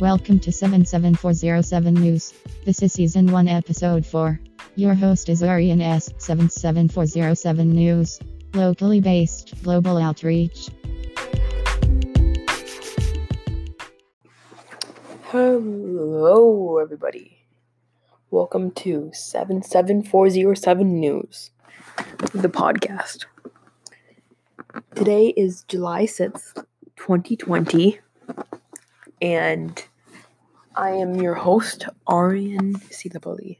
Welcome to 77407 News. This is Season 1, Episode 4. Your host is Arian S. 77407 News. Locally based, global outreach. Hello, everybody. Welcome to 77407 News, the podcast. Today is July 6th, 2020, and I am your host, Arian Silapoli.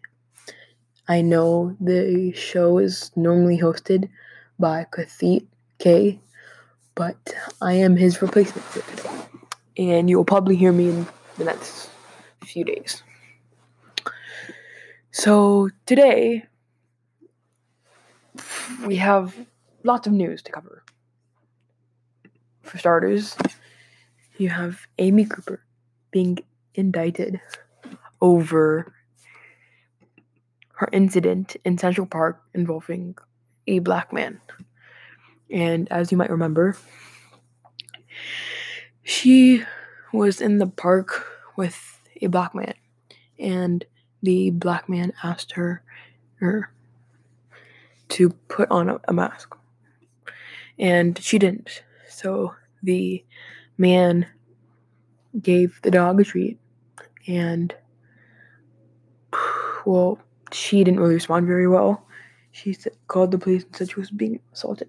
I know the show is normally hosted by Kathit K, but I am his replacement for today. And you'll probably hear me in the next few days. So today we have lots of news to cover. For starters, you have Amy Cooper being indicted over her incident in Central Park involving a black man. And as you might remember, she was in the park with a black man, and the black man asked her, her to put on a, a mask, and she didn't. So the man gave the dog a treat, and well, she didn't really respond very well. She called the police and said she was being assaulted.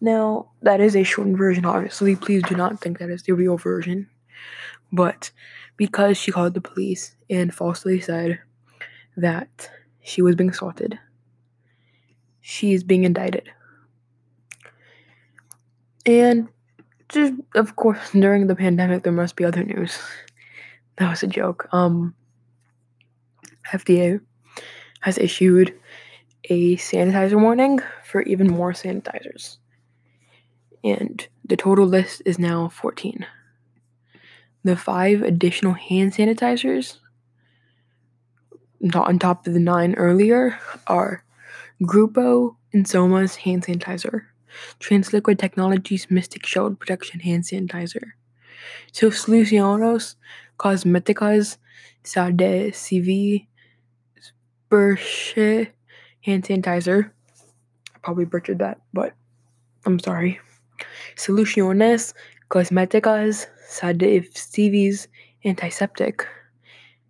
Now, that is a shortened version, obviously. Please do not think that is the real version. But because she called the police and falsely said that she was being assaulted, she is being indicted. And just, of course, during the pandemic, there must be other news. That was a joke. Um, FDA has issued a sanitizer warning for even more sanitizers. And the total list is now 14. The five additional hand sanitizers not on top of the nine earlier are Grupo Insoma's hand sanitizer, Transliquid Technologies Mystic Shield Protection hand sanitizer, Soluciones Cosméticas SA de CV Berche hand sanitizer. I probably butchered that, but I'm sorry. Soluciones Cosméticas SA de CV's antiseptic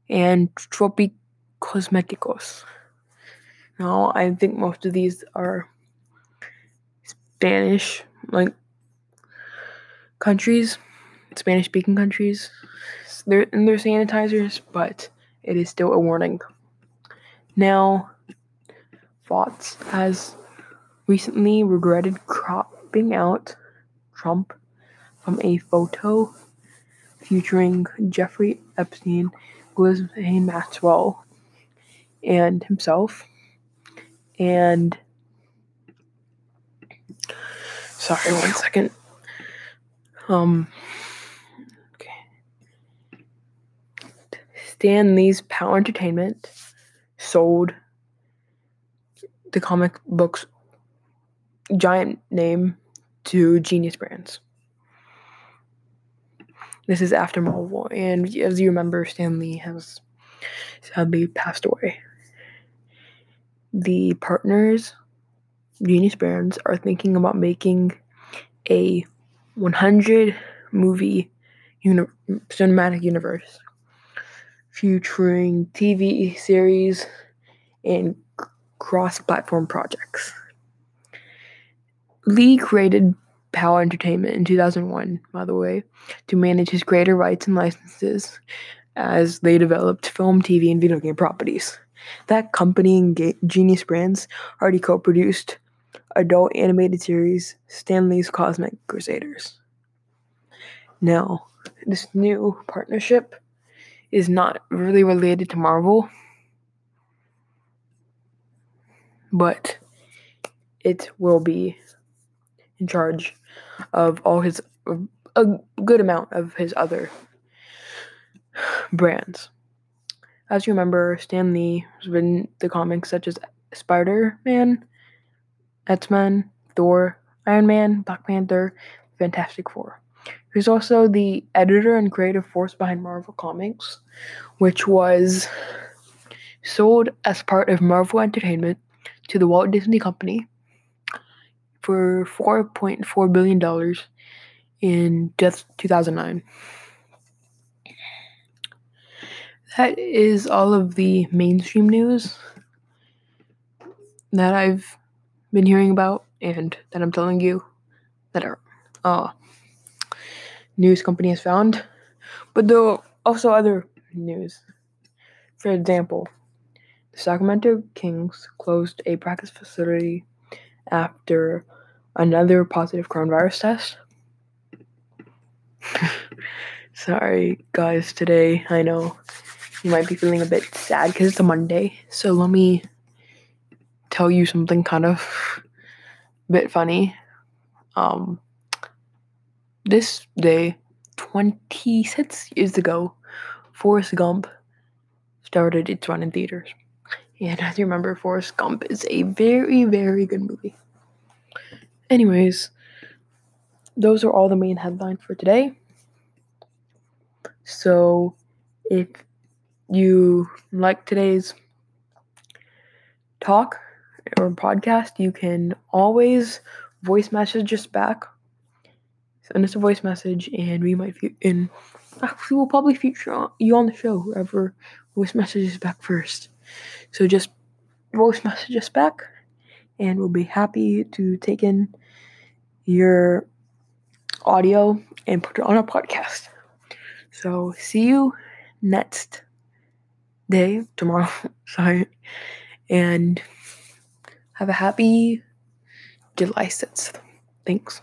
and Tropic Cosméticos. Now, I think most of these are Spanish, like countries, Spanish speaking countries. They're, and they're sanitizers, but it is still a warning. Now, Fox has recently regretted cropping out Trump from a photo featuring Jeffrey Epstein, Ghislaine Maxwell, and himself. And sorry, one second. Um, okay. Stan Lee's Power Entertainment sold the comic books giant name to Genius Brands. This is after Marvel, and as you remember, Stan Lee has sadly passed away. The partners, Genius Brands, are thinking about making a 100 movie uni- cinematic universe featuring TV series and cross platform projects. Lee created Power Entertainment in 2001, by the way, to manage his creator rights and licenses as they developed film, TV, and video game properties. That company and Genius Brands already co produced adult animated series Stan Lee's Cosmic Crusaders. Now, this new partnership is not really related to Marvel, but it will be in charge of all his a good amount of his other brands. As you remember, Stan Lee has written the comics such as Spider Man, X Men, Thor, Iron Man, Black Panther, Fantastic Four. He's also the editor and creative force behind Marvel Comics, which was sold as part of Marvel Entertainment to the Walt Disney Company for $4.4 billion in just 2009. That is all of the mainstream news that I've been hearing about and that I'm telling you that our uh, news company has found. But there are also other news. For example, the Sacramento Kings closed a practice facility after another positive coronavirus test. Sorry, guys, today I know you might be feeling a bit sad because it's a Monday. So let me tell you something kind of a bit funny. Um, this day, 26 years ago, Forrest Gump started its run in theaters. And as you remember, Forrest Gump is a very, very good movie. Anyways, those are all the main headlines for today. So, if you like today's talk or podcast, you can always voice message us back. Send us a voice message, and we might and actually we'll probably feature you on the show. Whoever voice messages back first. So just voice message us back, and we'll be happy to take in your audio and put it on our podcast. So see you next day tomorrow. Sorry, and have a happy July 6th. Thanks.